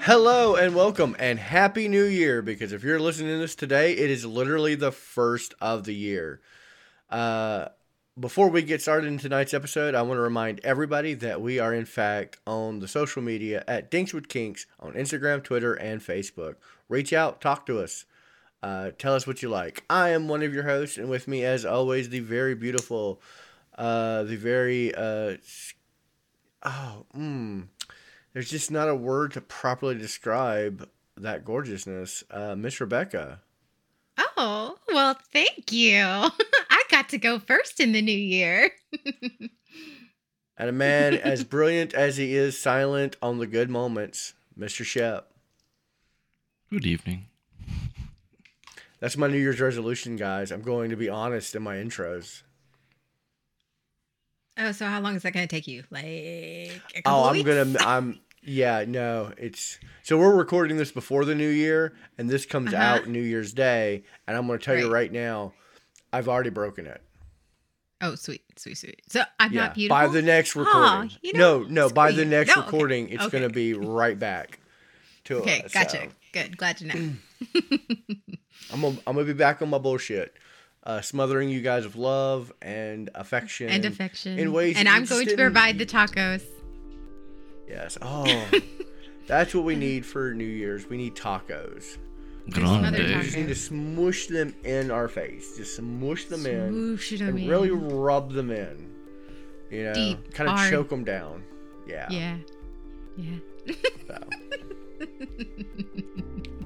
Hello and welcome and happy new year because if you're listening to this today, it is literally the first of the year. Uh, before we get started in tonight's episode, I want to remind everybody that we are in fact on the social media at Dinks with Kinks on Instagram, Twitter, and Facebook. Reach out, talk to us, uh, tell us what you like. I am one of your hosts, and with me, as always, the very beautiful, uh, the very uh, oh, mm, there's just not a word to properly describe that gorgeousness, uh, Miss Rebecca. Oh, well, thank you. I got to go first in the new year. And a man as brilliant as he is silent on the good moments, Mr. Shep. Good evening. That's my New Year's resolution, guys. I'm going to be honest in my intros. Oh, so how long is that going to take you? Like, a Oh, I'm weeks? gonna. I'm. Yeah, no, it's so we're recording this before the new year, and this comes Uh-huh. out New Year's Day, and I'm gonna tell you Right. right now, I've already broken it. Oh, sweet, sweet, sweet. So I'm yeah, not beautiful. by the next recording. you know, no, no, by the next No, okay, recording, it's okay. gonna be right back to okay, us. gotcha. so Good, glad to know. I'm gonna, I'm gonna be back on my bullshit, uh, smothering you guys with love and affection and affection. in ways and I'm going to provide the tacos. Yes. Oh, that's what we need for New Year's. We need tacos. Grande. other We just need to smush them in our face. Just smush them in Swoosh it and on really rub them in. You know, Deep, kind of hard. choke them down. Yeah. Yeah. Yeah. So.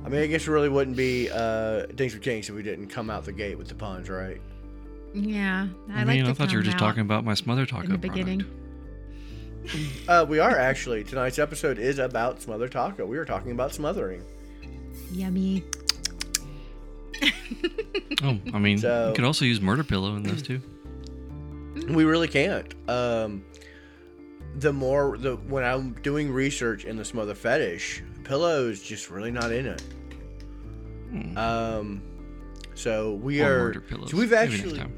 I mean, I guess it really wouldn't be uh, Dinks with Kinks if we didn't come out the gate with the puns, right? Yeah. I, I, mean, to I thought you were just talking about my smother taco in the product. Beginning. Uh, we are actually. Tonight's episode is about smother taco. We were talking about smothering. Yummy. Oh, I mean, So- you could also use murder pillow in this too. We really can't. Um, the more the when I'm doing research in the smother fetish, pillows just really not in it. Hmm. Um, so we Or are. murder pillows. So we've Maybe next actually time.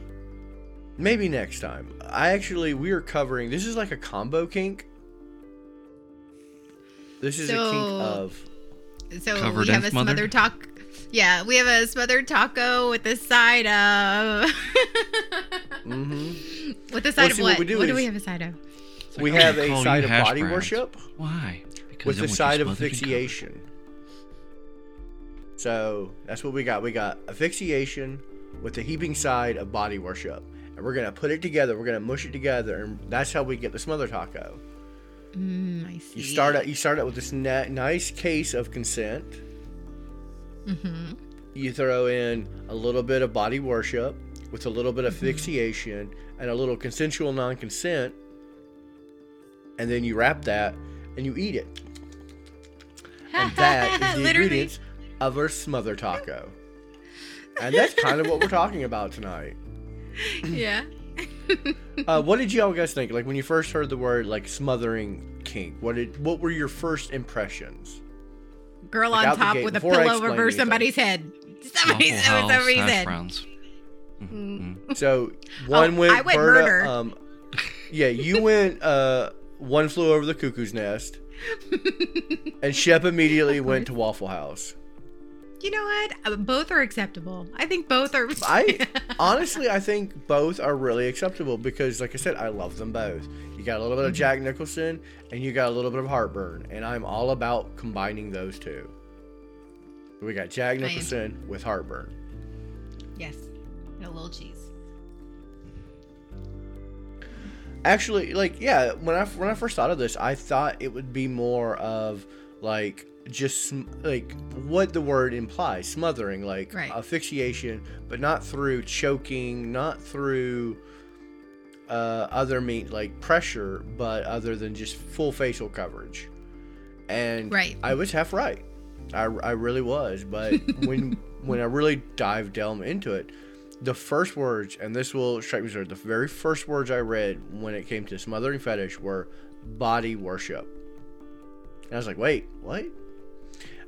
Maybe next time. I actually we are covering. This is like a combo kink. This is a kink of. So Covered we have a smothered? smothered taco. Yeah, we have a smothered taco with a side of. hmm with a side see, of what what? we do what do we have a side of? It's We have a side of body browns. worship Why? Because with I the side of smothered asphyxiation. So that's what we got. We got asphyxiation with the heaping side of body worship. And we're gonna put it together. We're gonna mush it together, and that's how we get the smother taco. Mm, I see. You start out. You start out with this na- nice case of consent. Mm-hmm. You throw in a little bit of body worship with a little bit of asphyxiation and a little consensual non-consent, and then you wrap that and you eat it. And that is the ingredients of our smother taco. And that's kind of what we're talking about tonight. yeah. Uh, what did y'all guys think? Like when you first heard the word like smothering kink, what did what were your first impressions? Girl Like, on top gate, with a pillow over anything. somebody's head. Somebody's Waffle over House somebody's hash head. browns. Mm. Mhm. So one Oh, went I went Berta, murder. um yeah, you went uh one flew over the cuckoo's nest and Shep immediately went to Waffle House. You know what? Uh, Both are acceptable. I think both are. I honestly I think both are really acceptable because like I said, I love them both. You got a little bit of Mm-hmm. Jack Nicholson and you got a little bit of heartburn, and I'm all about combining those two. We got Jack. Nicholson with heartburn. yes. And a little cheese. Actually, like yeah, when I when I first thought of this, I thought it would be more of like just like what the word implies, smothering, like Right. asphyxiation, but not through choking, not through uh, other mean like pressure, but other than just full facial coverage. And Right. I was half right. I, I really was, but when when I really dived down into it, the first words, and this will strike me as the very first words I read when it came to smothering fetish were body worship. And I was like, wait, what?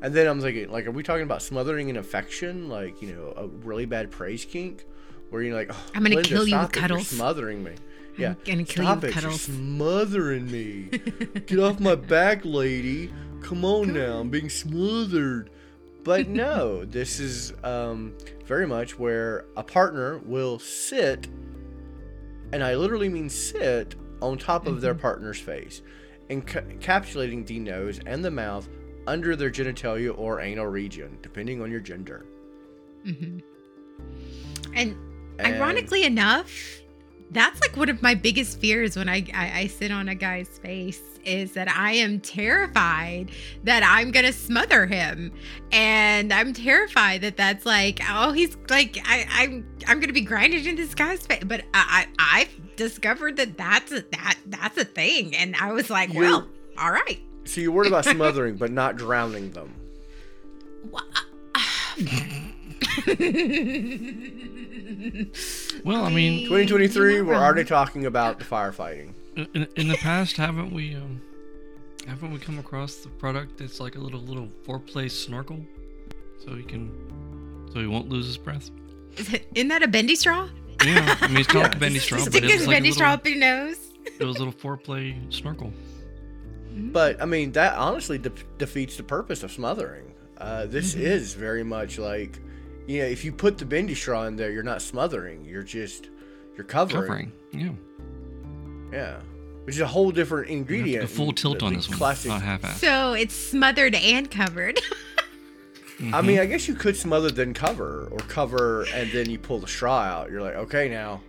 And then I'm thinking, like, are we talking about smothering an affection, like you know, a really bad praise kink, where you're like, oh, I'm gonna Linda, kill you with it, cuddles. You're smothering me. Yeah, gonna kill you stop with it, you're smothering me. Get off my back, lady. come on now, I'm being smothered. But no, this is um, very much where a partner will sit, and I literally mean sit, on top of their partner's face, encapsulating the nose and the mouth under their genitalia or anal region, depending on your gender. hmm And And- ironically enough, that's like one of my biggest fears when I, I I sit on a guy's face is that I am terrified that I'm gonna smother him, and I'm terrified that that's like oh he's like I I'm I'm gonna be grinded in this guy's face, but I, I I've discovered that that's a, that that's a thing, and I was like You're- well all right. So you're worried about smothering, but not drowning them. Well, I mean, 2023, we're already talking about the firefighting. in, in the past, haven't we um, haven't we come across the product that's like a little little foreplay snorkel, so he can, so he won't lose his breath. Is it, isn't that a bendy straw? Yeah, I mean it's called Yeah, a bendy straw, just but Stick it his was like a bendy straw little, up your nose. it was a little foreplay snorkel. But I mean, that honestly de- defeats the purpose of smothering. Uh, this Mhm. is very much like, you know, if you put the bendy straw in there, you're not smothering. You're just, you're covering. Covering, yeah. Yeah, which is a whole different You have to ingredient. go full tilt the- on the this one, not half-ass. So it's smothered and covered. I mean, I guess you could smother then cover, or cover and then you pull the straw out. You're like, okay, now,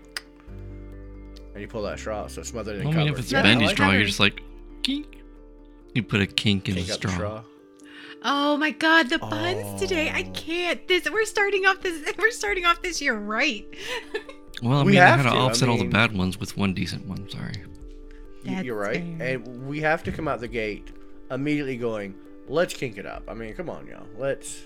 and you pull that straw. out, So smother then I cover. mean, if it's Yeah, a bendy like straw, you're just like, kink. You put a kink in Take the straw. straw. Oh my god, the puns today. I can't. This we're starting off this we're starting off this year right. Well, I We mean, I have had to to, I offset all the bad ones with one decent one. Sorry. Y- That's You're right, fair. and we have to come out the gate immediately going. Let's kink it up. I mean, come on, y'all. Let's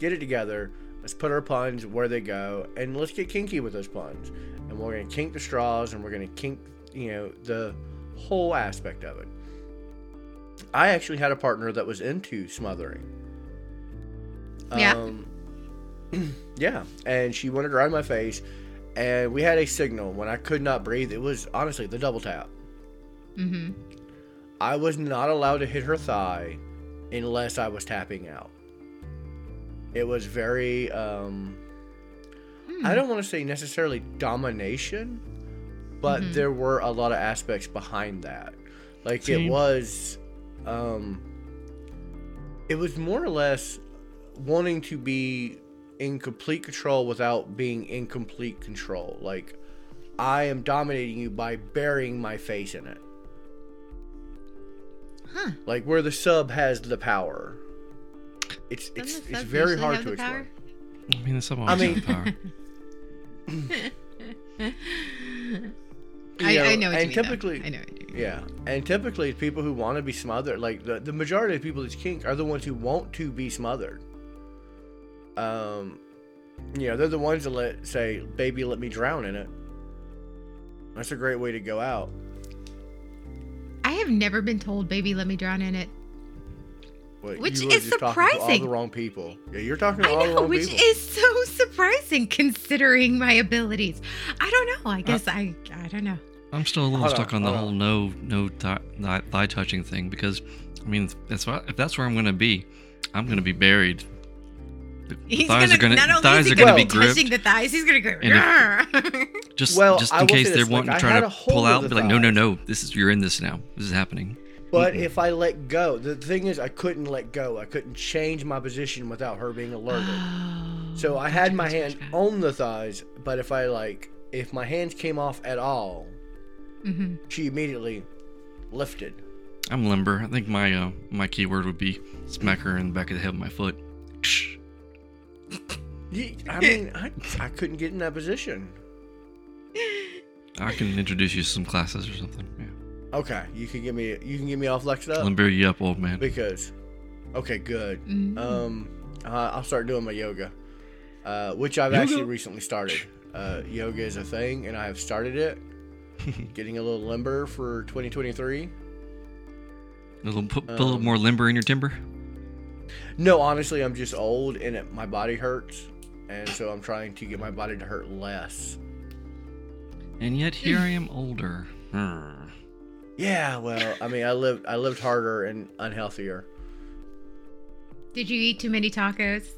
get it together. Let's put our puns where they go, and let's get kinky with those puns. And we're gonna kink the straws, and we're gonna kink, you know, the whole aspect of it. I actually had a partner that was into smothering. Yeah. Um, yeah, and she wanted to ride my face, and we had a signal when I could not breathe. It was honestly the double tap. Mm-hmm. I was not allowed to hit her thigh unless I was tapping out. It was very um Hmm. I don't want to say necessarily domination, but Mhm. there were a lot of aspects behind that. Like it was um it was more or less wanting to be in complete control without being in complete control. Like I am dominating you by burying my face in it. Huh. like where the sub has the power. It's Doesn't it's the it's sub very usually hard have to the power? explain. I mean, the sub always mean- have power. I, You I know what and you mean. though. typically, I know what you mean. Yeah, and typically people who want to be smothered, like the, the majority of people that's kink, are the ones who want to be smothered. Um, you know, they're the ones that let say, "Baby, let me drown in it." That's a great way to go out. I have never been told, baby, let me drown in it. Which is to all surprising. the wrong people. Yeah, you're talking to I all the know, wrong which people. is so surprising considering my abilities. I don't know. I guess I I don't know. I'm still a little Hold stuck on the hold whole on. no no thigh, thigh, thigh touching thing because I mean that's what, if that's where I'm gonna be, I'm gonna be buried. The He's thighs gonna, are gonna thighs are gonna gonna be be gripped. touching the thighs, he's gonna go. And Just Well, just in case they're this, wanting like, to try to pull out, the be like, no, no, no, this is you're in this now. This is happening. But Mm-mm. if I let go, the thing is, I couldn't let go. I couldn't change my position without her being alerted. So I had my hand gotcha, gotcha. on the thighs, but if I like, if my hands came off at all, Mhm. she immediately lifted. I'm limber. I think my uh, my keyword would be smack her in the back of the head with my foot. Ksh. I mean, I, I couldn't get in that position. I can introduce you to some classes or something. Yeah. Okay, you can get me, you can get me all flexed up Limber you up, old man. because, okay, good. Mm. Um, uh, I'll start doing my yoga, uh, which I've Yoga? actually recently started. Uh, yoga is a thing, and I have started it. Getting a little limber for 2023. A little, put, put a little Um, more limber in your timber. No, honestly, I'm just old and it, my body hurts, and so I'm trying to get my body to hurt less. And yet here I am older. Hmm. Yeah, well, I mean, I lived I lived harder and unhealthier. Did you eat too many tacos?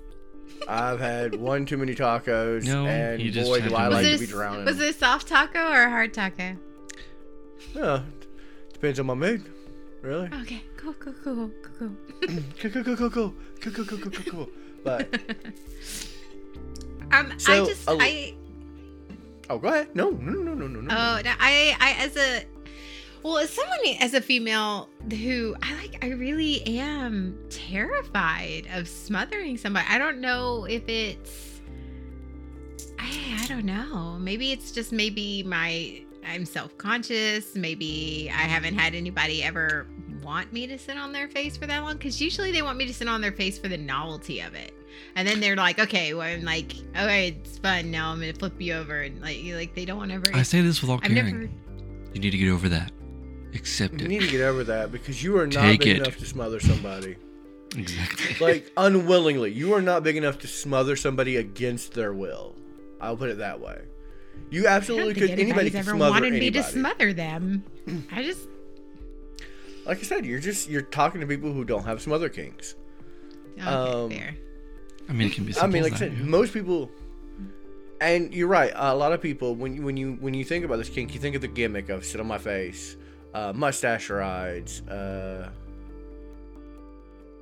I've had one too many tacos, No, and you just boy, do I Was like to be drowning. was it a soft taco or a hard taco? Yeah, depends on my mood. Really? Okay, cool, cool, cool, cool, Cool, cool, cool, cool, cool, cool, cool, cool, cool, cool, cool. But cool. um, I So, just, a- I, oh, go ahead. No, no, no, no, no, no. Oh, no, I, I, as a, well, as someone, as a female who I like, I really am terrified of smothering somebody. I don't know if it's, I, I don't know. Maybe it's just maybe my, I'm self conscious. Maybe I haven't had anybody ever want me to sit on their face for that long because usually they want me to sit on their face for the novelty of it. And then they're like, okay, well, I'm like, okay, it's fun. Now I'm gonna flip you over, and like, like they don't want to ever. I say this with all I've caring. never. You need to get over that. Accept You it. need to get over that because you are not Take big it. enough to smother somebody. Exactly. Like unwillingly, you are not big enough to smother somebody against their will. I'll put it that way. You absolutely could. Anybody anybody's could ever smother wanted me anybody. to smother them. I just like I said, you're just you're talking to people who don't have smother kinks. okay, Um, there. I mean, it can be. I Simple mean, like I as said, yeah. most people, and you're right. A lot of people, when you when you when you think about this kink, you think of the gimmick of sit on my face, uh, mustache rides, uh,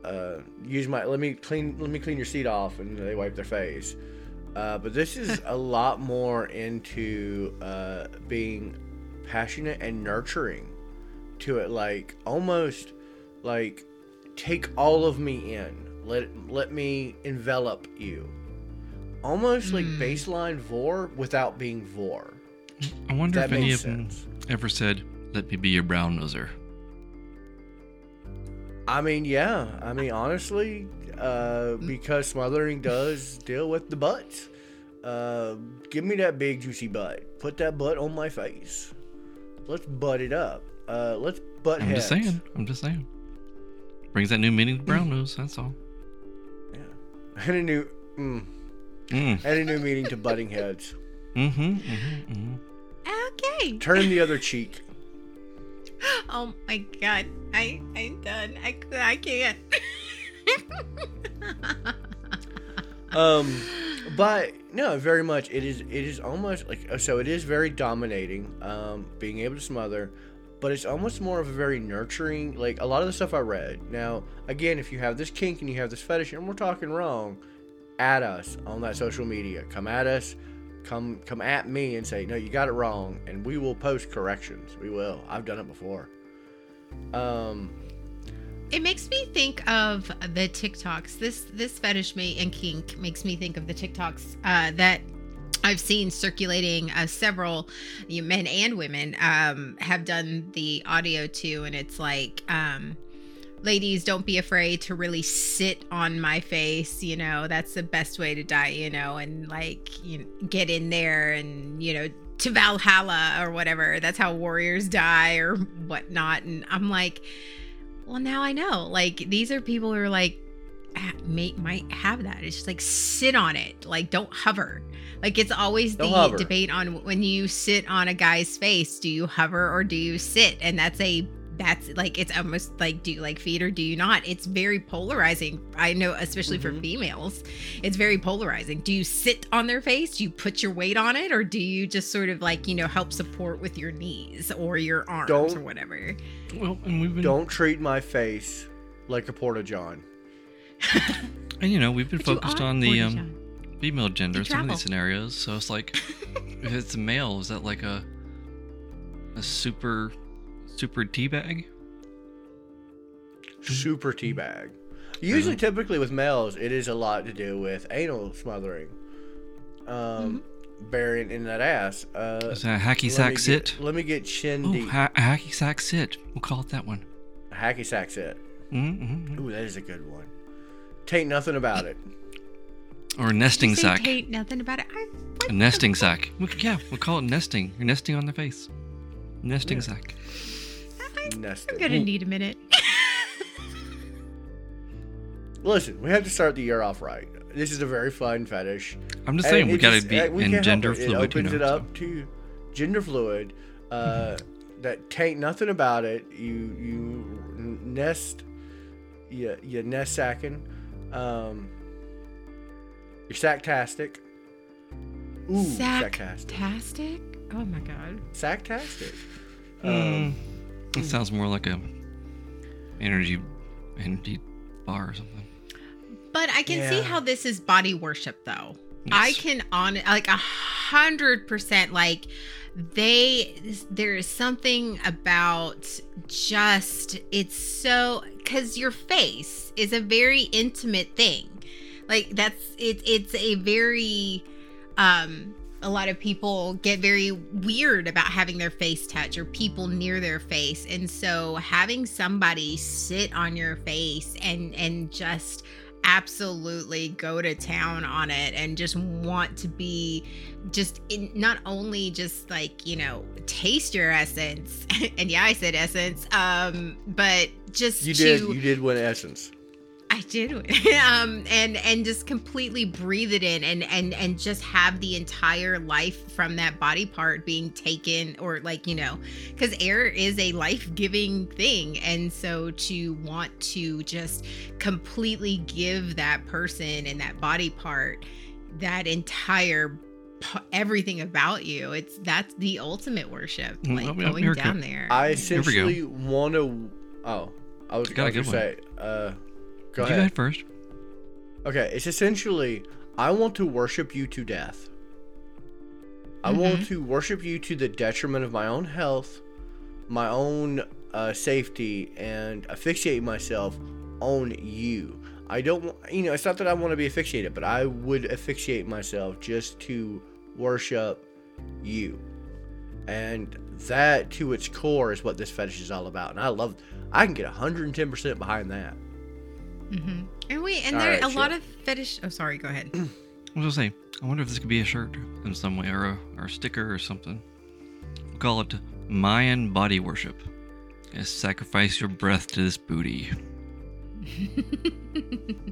uh, use my let me clean let me clean your seat off, and they wipe their face. Uh, but this is a lot more into uh, being passionate and nurturing to it, like almost like take all of me in. Let let me envelop you. Almost like Hmm. baseline vor without being vor. I wonder That if any makes of them sense. ever said, "Let me be your brown noser." I mean, yeah. I mean, honestly, uh, because smothering does deal with the butts. Uh, give me that big juicy butt. Put that butt on my face. Let's butt it up. Uh, let's butt I'm heads. just saying. I'm just saying. Brings that new meaning to brown nose. That's all. Yeah. And a new, mm, Mm. and a new meaning to butting heads. Mm-hmm. Mm-hmm. mm-hmm. Okay. Turn the other cheek. Oh my god. I I'm done. I I can't. Um, but no, very much. It is. It is almost like uh, so. It is very dominating. Um, being able to smother, but it's almost more of a very nurturing. Like a lot of the stuff I read. Now, again, if you have this kink and you have this fetish, and we're talking wrong, at us on that social media. Come at us. Come come at me and say no, you got it wrong, and we will post corrections. We will. I've done it before. Um, It makes me think of the TikToks. This this fetish me and kink makes me think of the TikToks uh, that I've seen circulating. Uh, several men and women um, have done the audio too, and it's like. Um, Ladies, don't be afraid to really sit on my face. You know, that's the best way to die, you know, and like, you know, get in there and, you know, to Valhalla or whatever. That's how warriors die or whatnot. And I'm like, well, now I know. Like these are people who are like ah, may, might have that. It's just like sit on it. Like don't hover. Like it's always Don't the hover. debate on when you sit on a guy's face, do you hover or do you sit? And that's a that's like it's almost like do you like feet or do you not? It's very polarizing. I know especially for Mhm. females. It's very polarizing. Do you sit on their face? Do you put your weight on it or do you just sort of like, you know, help support with your knees or your arms Don't- or whatever? Well, and we've been don't treat my face like a porta john. and you know we've been But focused on the um female gender some of these scenarios. So it's like if it's a male, is that like a a super super tea bag? super teabag. Usually, typically with males, it is a lot to do with anal smothering, um, burying in that ass. Uh, Is that a hacky let sack me sit? Get, let me get chin Oh, deep. ha- a hacky sack sit. We'll call it that one. Hacky sack sit. Mm-hmm. Ooh, that is a good one. Tain't nothing about it. Or a nesting sack. tain't nothing about it. I, what A the nesting sack. We could- yeah, we'll call it nesting. You're nesting on the face. Nesting Yeah. sack. I, Nested. I'm gonna need a minute. Listen, we have to start the year off right. This is a very fun fetish. I'm just And saying we gotta just- be uh, we in gender it. fluid. It opens you know, it so. to gender fluid. Uh, that tain't nothing about it. You you n- nest, you you nest sacking. Um, you're sacktastic. Ooh, sacktastic. Sacktastic? Oh my god. Sacktastic. Mm, That sounds more like a energy energy bar or something. But I can see how this is body worship though. I can on like a hundred percent like they there is something about just it's so because your face is a very intimate thing like that's it, it's a very um a lot of people get very weird about having their face touch or people near their face and so having somebody sit on your face and and just absolutely go to town on it and just want to be just in, not only just like you know taste your essence and yeah i said essence um but just you to did. You did win essence. I did, um, and and just completely breathe it in, and and and just have the entire life from that body part being taken, or like you know, because air is a life giving thing, and so to want to just completely give that person and that body part that entire everything about you it's that's the ultimate worship Mm, like oh, yeah, going down there I we go. essentially want to. Oh, I was You got a going to good one. say. Uh, go you ahead. go ahead first. Okay, it's essentially I want to worship you to death. I want to worship you to the detriment of my own health, my own uh, safety, and asphyxiate myself on you. I don't, wa- you know, it's not that I want to be asphyxiated, but I would asphyxiate myself just to worship you. And that, to its core, is what this fetish is all about. And I love, I can get 110% behind that. Hmm and we and All there right, a lot of fetish oh sorry go ahead I was gonna say, I wonder if this could be a shirt in some way or a, or a sticker or something. We'll call it Mayan Body Worship. Yes, sacrifice your breath to this booty.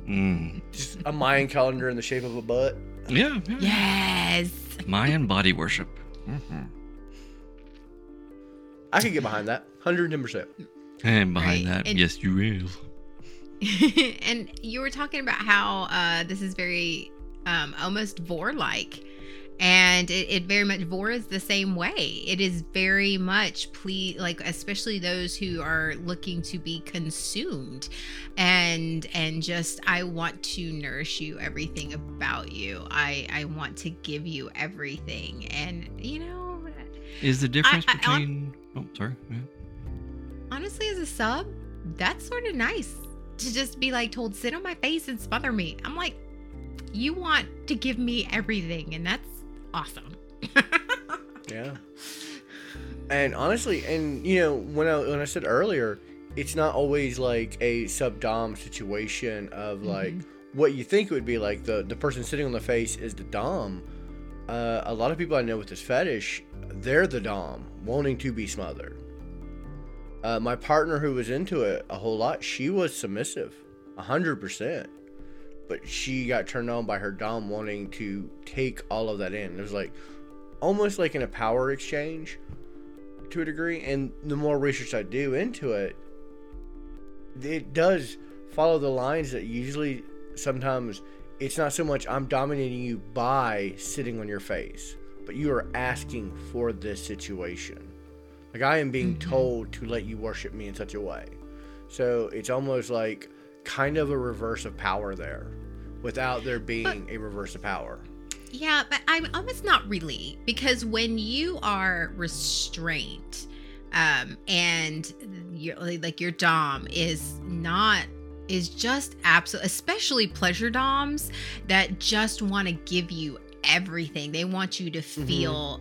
Mm. Just a Mayan calendar in the shape of a butt. Yeah, yeah. yes Mayan Body Worship. Mhm. I could get behind that. 110%. And behind Right, that, and- yes, you will. and you were talking about how uh, this is very um, almost vor like and it, it very much vor is the same way it is very much ple like especially those who are looking to be consumed and and just i want to nourish you everything about you i i want to give you everything and you know Is the difference I- I- between. Oh, sorry. Yeah. honestly as a sub that's sort of nice to just be like told sit on my face and smother me i'm like you want to give me everything and that's awesome Yeah. And honestly, and you know, when I when I said earlier, it's not always like a sub dom situation of like what you think it would be like the the person sitting on the face is the dom. Uh, a lot of people I know with this fetish, they're the dom, wanting to be smothered. Uh, my partner who was into it a whole lot, she was submissive, hundred percent. But she got turned on by her dom wanting to take all of that in. It was like almost like in a power exchange to a degree. And the more research I do into it, it does follow the lines that usually sometimes it's not so much I'm dominating you by sitting on your face, but you are asking for this situation. Like I am being told to let you worship me in such a way. So it's almost like kind of a reverse of power there without there being a reverse of power. Yeah, but I'm almost not really because when you are restrained, um, and your like your dom is not is just absolute, especially pleasure doms that just want to give you everything. They want you to feel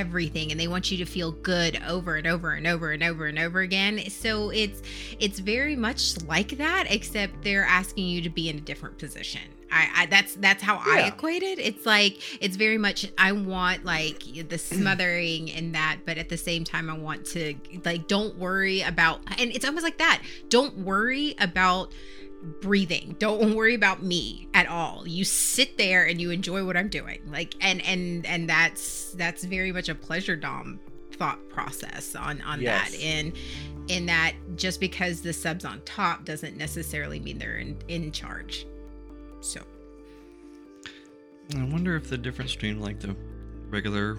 everything and they want you to feel good over and over and over and over and over again. So it's it's very much like that except they're asking you to be in a different position. I, I that's that's how I Yeah. equate it. It's like it's very much I want like the smothering and that, but at the same time I want to like don't worry about and it's almost like that. Don't worry about breathing. Don't worry about me at all. You sit there and you enjoy what I'm doing. Like and and and that's that's very much a pleasure dom thought process on on Yes. that and in that just because the subs on top doesn't necessarily mean they're in in charge So I wonder if the difference between like the regular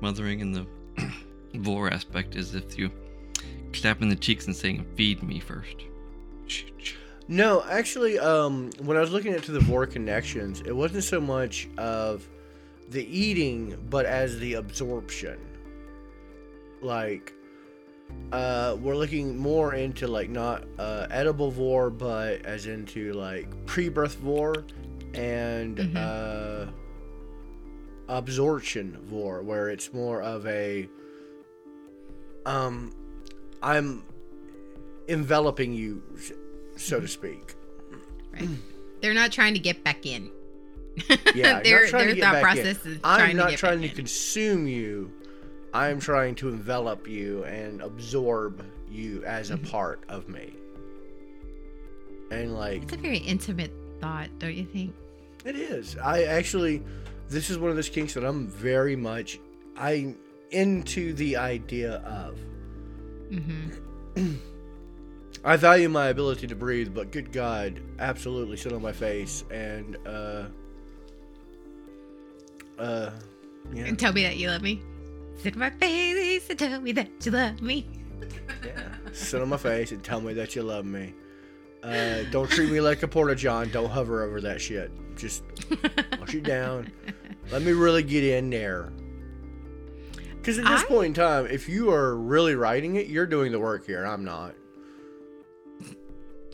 mothering and the vor aspect is if you clap in the cheeks and saying "feed me" first. No, actually, um, when I was looking into the Vor connections, it wasn't so much of the eating, but as the absorption. Like, uh, we're looking more into like not uh, edible vor, but as into like pre-birth vor and Mhm. uh, absorption vor, where it's more of a um, I'm enveloping you, so to speak. right. They're not trying to get back in. Yeah, their not trying their to get thought back in. process is I'm trying not to trying to in. consume you. I'm trying to envelop you and absorb you as Mm-hmm. a part of me. And like It's a very intimate thought, don't you think? it is. I actually this is one of those kinks that I'm very much I'm into the idea of. Mm-hmm. I value my ability to breathe, but good God, absolutely sit on my face and uh uh yeah. And tell me that you love me. Sit on my face and tell me that you love me. Yeah. Sit on my face and tell me that you love me. Uh, don't treat me like a porta john. Don't hover over that shit. Just push it down. Let me really get in there. Because at this I- point in time, if you are really writing it, you're doing the work here. I'm not.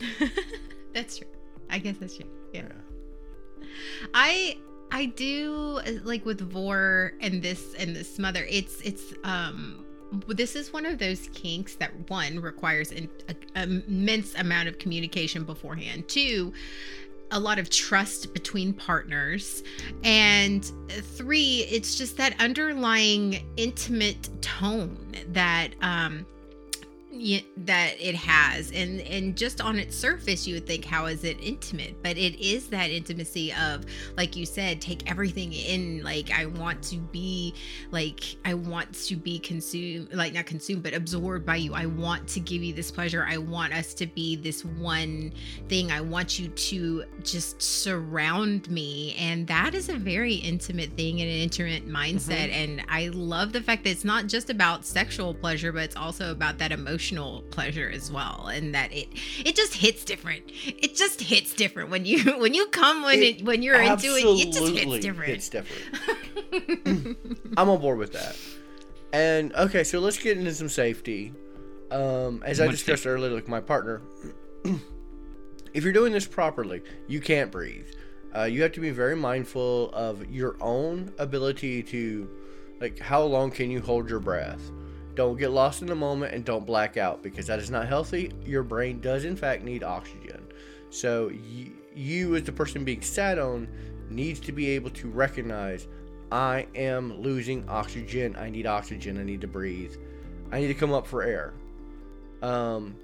that's true. I guess that's true. Yeah. Yeah. I I do uh, like with vor and this and the smother. It's it's um this is one of those kinks that one requires an a, immense amount of communication beforehand. Two, a lot of trust between partners. And three, it's just that underlying intimate tone that um that it has and and just on its surface you would think how is it intimate? But it is that intimacy of like you said take everything in like i want to be like i want to be consumed like not consumed but absorbed by you. I want to give you this pleasure. I want us to be this one thing. I want you to just surround me and that is a very intimate thing and an intimate mindset mm-hmm. and i love the fact that it's not just about sexual pleasure but it's also about that emotional pleasure as well and that it it just hits different it just hits different when you when you come when it, It when you're into it it just hits different hits different. I'm on board with that. And okay, so let's get into some safety. Um, as I Much discussed earlier, like my partner, if you're doing this properly, you can't breathe. Uh, you have to be very mindful of your own ability to, like, how long can you hold your breath? Don't get lost in the moment and don't black out because that is not healthy. Your brain does, in fact, need oxygen. So, y- you, as the person being sat on, needs to be able to recognize I am losing oxygen. I need oxygen. I need to breathe. I need to come up for air. Um,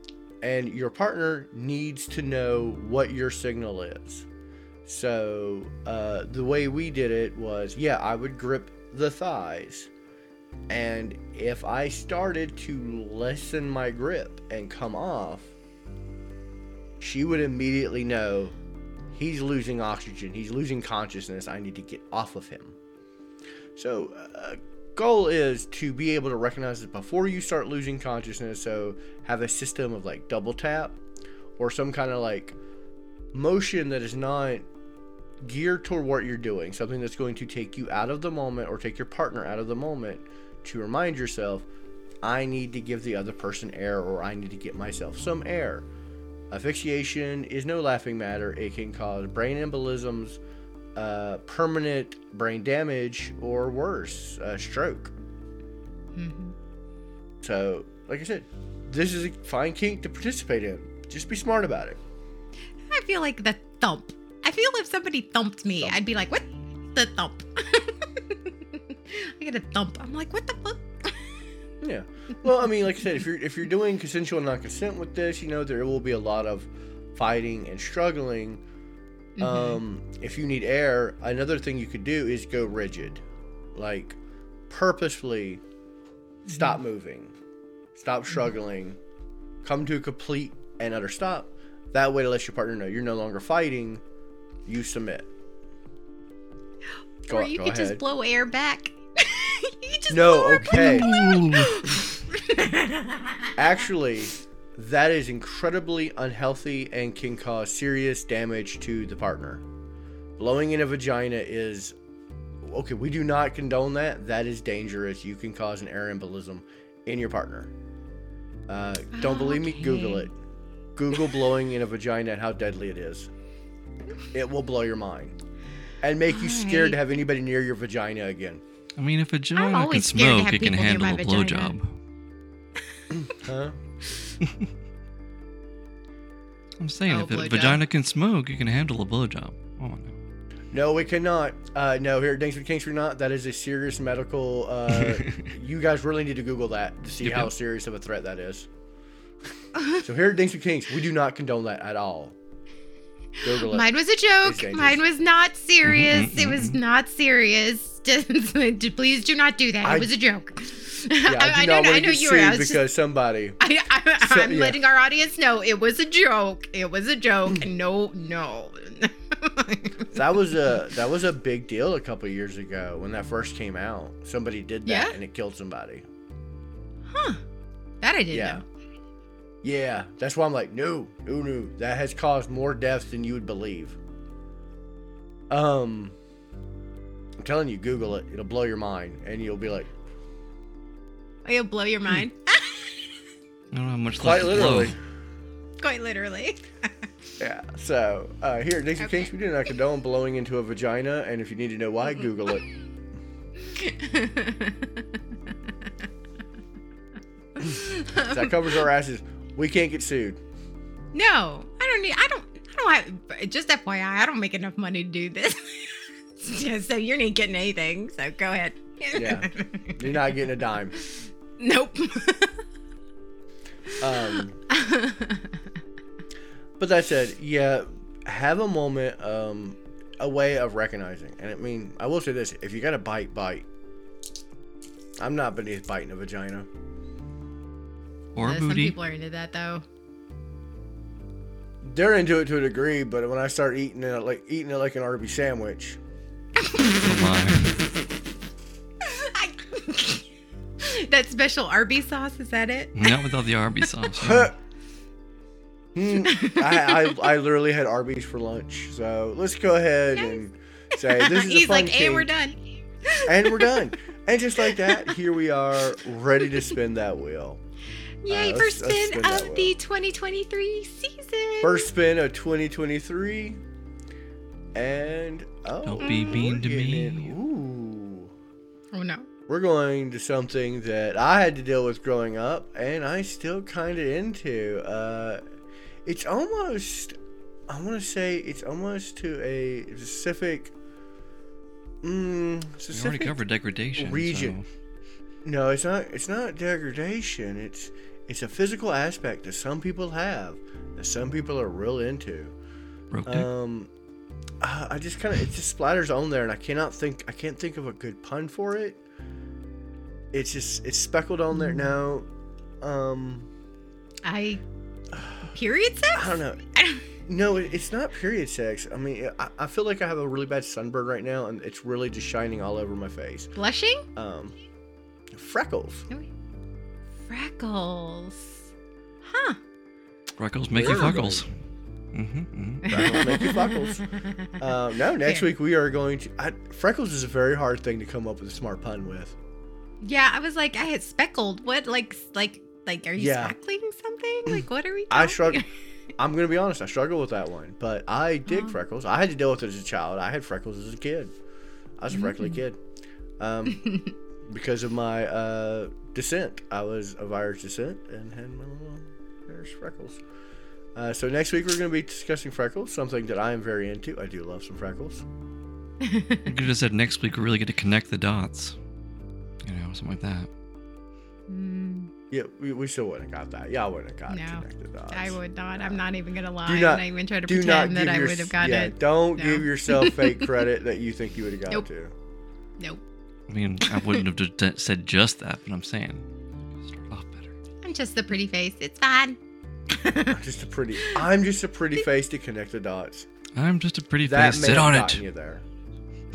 and your partner needs to know what your signal is. So uh, the way we did it was, yeah, I would grip the thighs, and if I started to lessen my grip and come off, she would immediately know he's losing oxygen, he's losing consciousness. I need to get off of him. So, uh, goal is to be able to recognize it before you start losing consciousness. So, have a system of like double tap or some kind of like motion that is not geared toward what you're doing, something that's going to take you out of the moment or take your partner out of the moment to remind yourself, I need to give the other person air or I need to get myself some air. Asphyxiation is no laughing matter. It can cause brain embolisms, uh, permanent brain damage, or worse, a stroke. Mhm. So, like I said, this is a fine kink to participate in. Just be smart about it. I feel like the thump. I feel if somebody thumped me, Thump. I'd be like, "What the thump?" I get a thump. I'm like, "What the fuck?" Yeah. Well, I mean, like I said, if you're if you're doing consensual non-consent with this, you know there will be a lot of fighting and struggling. Mhm. Um, if you need air, another thing you could do is go rigid, like purposefully stop moving, stop struggling, come to a complete and utter stop. That way, to let your partner know you're no longer fighting. you submit. Go, or you could ahead. just blow air back. You could just no, okay. Actually, that is incredibly unhealthy and can cause serious damage to the partner. Blowing in a vagina is okay. We do not condone that. That is dangerous. You can cause an air embolism in your partner. Uh, don't believe me? Google it. Google blowing in a vagina and how deadly it is. It will blow your mind and make you scared Alright. to have anybody near your vagina again. I mean, if a vagina can always scared to smoke, it can handle a vagina. blowjob. Huh? I'm saying, Oh, if a blowjob. vagina can smoke, it can handle a blowjob. Come on. No, we cannot. Uh, no, here at Dinks with Kinks, we're not. That is a serious medical. Uh, you guys really need to Google that to see Yep, how yep. serious of a threat that is. so here at Dinks with Kinks, we do not condone that at all. Google it. Mine was a joke. Mine was not serious. Mhm, It was mhm. not serious. Please do not do that. I- it was a joke. yeah, I, do know, I know you were. I sued just- because somebody. I, I, So- I'm yeah. letting our audience know it was a joke. It was a joke. no, no. That was a that was a big deal a couple years ago when that first came out. Somebody did that Yeah? and it killed somebody. huh. That I didn't Yeah. know. Yeah, that's why I'm like, no, no, no. That has caused more deaths than you would believe. Um, telling you, Google it. It'll blow your mind, and you'll be like, It'll blow your mind. I don't know how much quite left to blow. literally. Quite literally. Yeah. So uh, here at Dixie Okay. Kings, we do not condone blowing into a vagina, and if you need to know why, Google it. That covers our asses. We can't get sued. no, I don't need. I don't. I don't have. Just FYI, I don't make enough money to do this. Yeah, so you're not getting anything. So go ahead. Yeah. You're not getting a dime. nope. Um, but that said, yeah, have a moment, um, a way of recognizing. And I mean, I will say this: if you got to bite, bite. I'm not beneath biting a vagina. Or Uh, Some booty. people are into that though. They're into it to a degree, but when I start eating it like eating it like an Arby sandwich, my. I- that special Arby's sauce is that it? Not with all the Arby's sauce. yeah. Hmm, I, I I literally had Arby's for lunch. So let's go ahead and say this is He's a fun like, and we're done. and we're done. And just like that, here we are, ready to spin that wheel. Yay, Uh, first let's- let's spin spin of the 2023 season. First spin of 2023. And oh, Don't be mean to getting me. in- Ooh, Oh no. we're going to something that I had to deal with growing up, and I still kind of into. Uh, it's almost, I want to say, it's almost to a specific. Mm, We already covered degradation. region. No, it's not. It's not degradation. It's it's a physical aspect that some people have that some people are real into. Broke dick. Um, uh, I just kind of it just splatters on there, and I cannot think. I can't think of a good pun for it. It's just it's speckled on there now. Um, I period sex? I don't know. No, it's not period sex. I mean, I, I feel like I have a really bad sunburn right now, and it's really just shining all over my face. Blushing? Um, freckles. Freckles. Huh. Freckles make you Where are we fuckles. Mm-hmm, Freckles make you fuckles. Uh, no, next Fair. week we are going to. I, freckles is a very hard thing to come up with a smart pun with. Yeah, I was like, I had speckled. What, like, like, like, are you Yeah. speckling something? Like, what are we? I struggle. I'm gonna be honest. I struggle with that one, but I dig Oh. freckles. I had to deal with it as a child. I had freckles as a kid. I was a freckly Mm. kid. Um, because of my uh, descent, I was of Irish descent and had my little Irish freckles. Uh, so next week we're going to be discussing freckles, something that I am very into. I do love some freckles. You could have said next week we really get to connect the dots. You know, something like that. Mm, Yeah, we, we still wouldn't have got that. Y'all wouldn't have got No, connected dots. I would not. I'm not even gonna lie. Do I'm not- not even try to pretend give that I would have gotten yeah, it. Don't No. give yourself fake credit that you think you would have got Nope. to. Nope. I mean, I wouldn't have just said just that, but I'm saying start off better. I'm just the pretty face. It's fine. I'm just a pretty. I'm just a pretty face to connect the dots. I'm just a pretty that face. may Sit on gotten it. you there.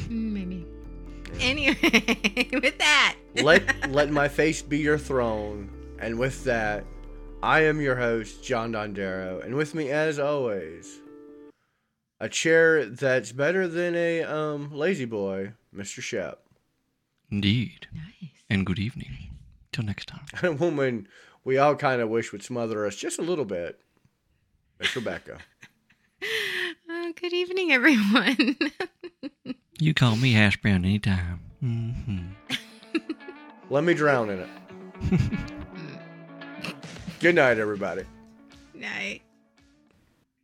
Maybe. Anyway, with that. let let my face be your throne. And with that, I am your host, John Dondero, and with me, as always, a chair that's better than a um La-Z-Boy, Mr. Shep, Indeed. Nice. And good evening. Till next time. and a woman we all kind of wish would smother us just a little bit, Miss Rebecca. Oh, good evening, everyone. You call me hash brown anytime. hmm Let me drown in it. Good night, everybody. Night.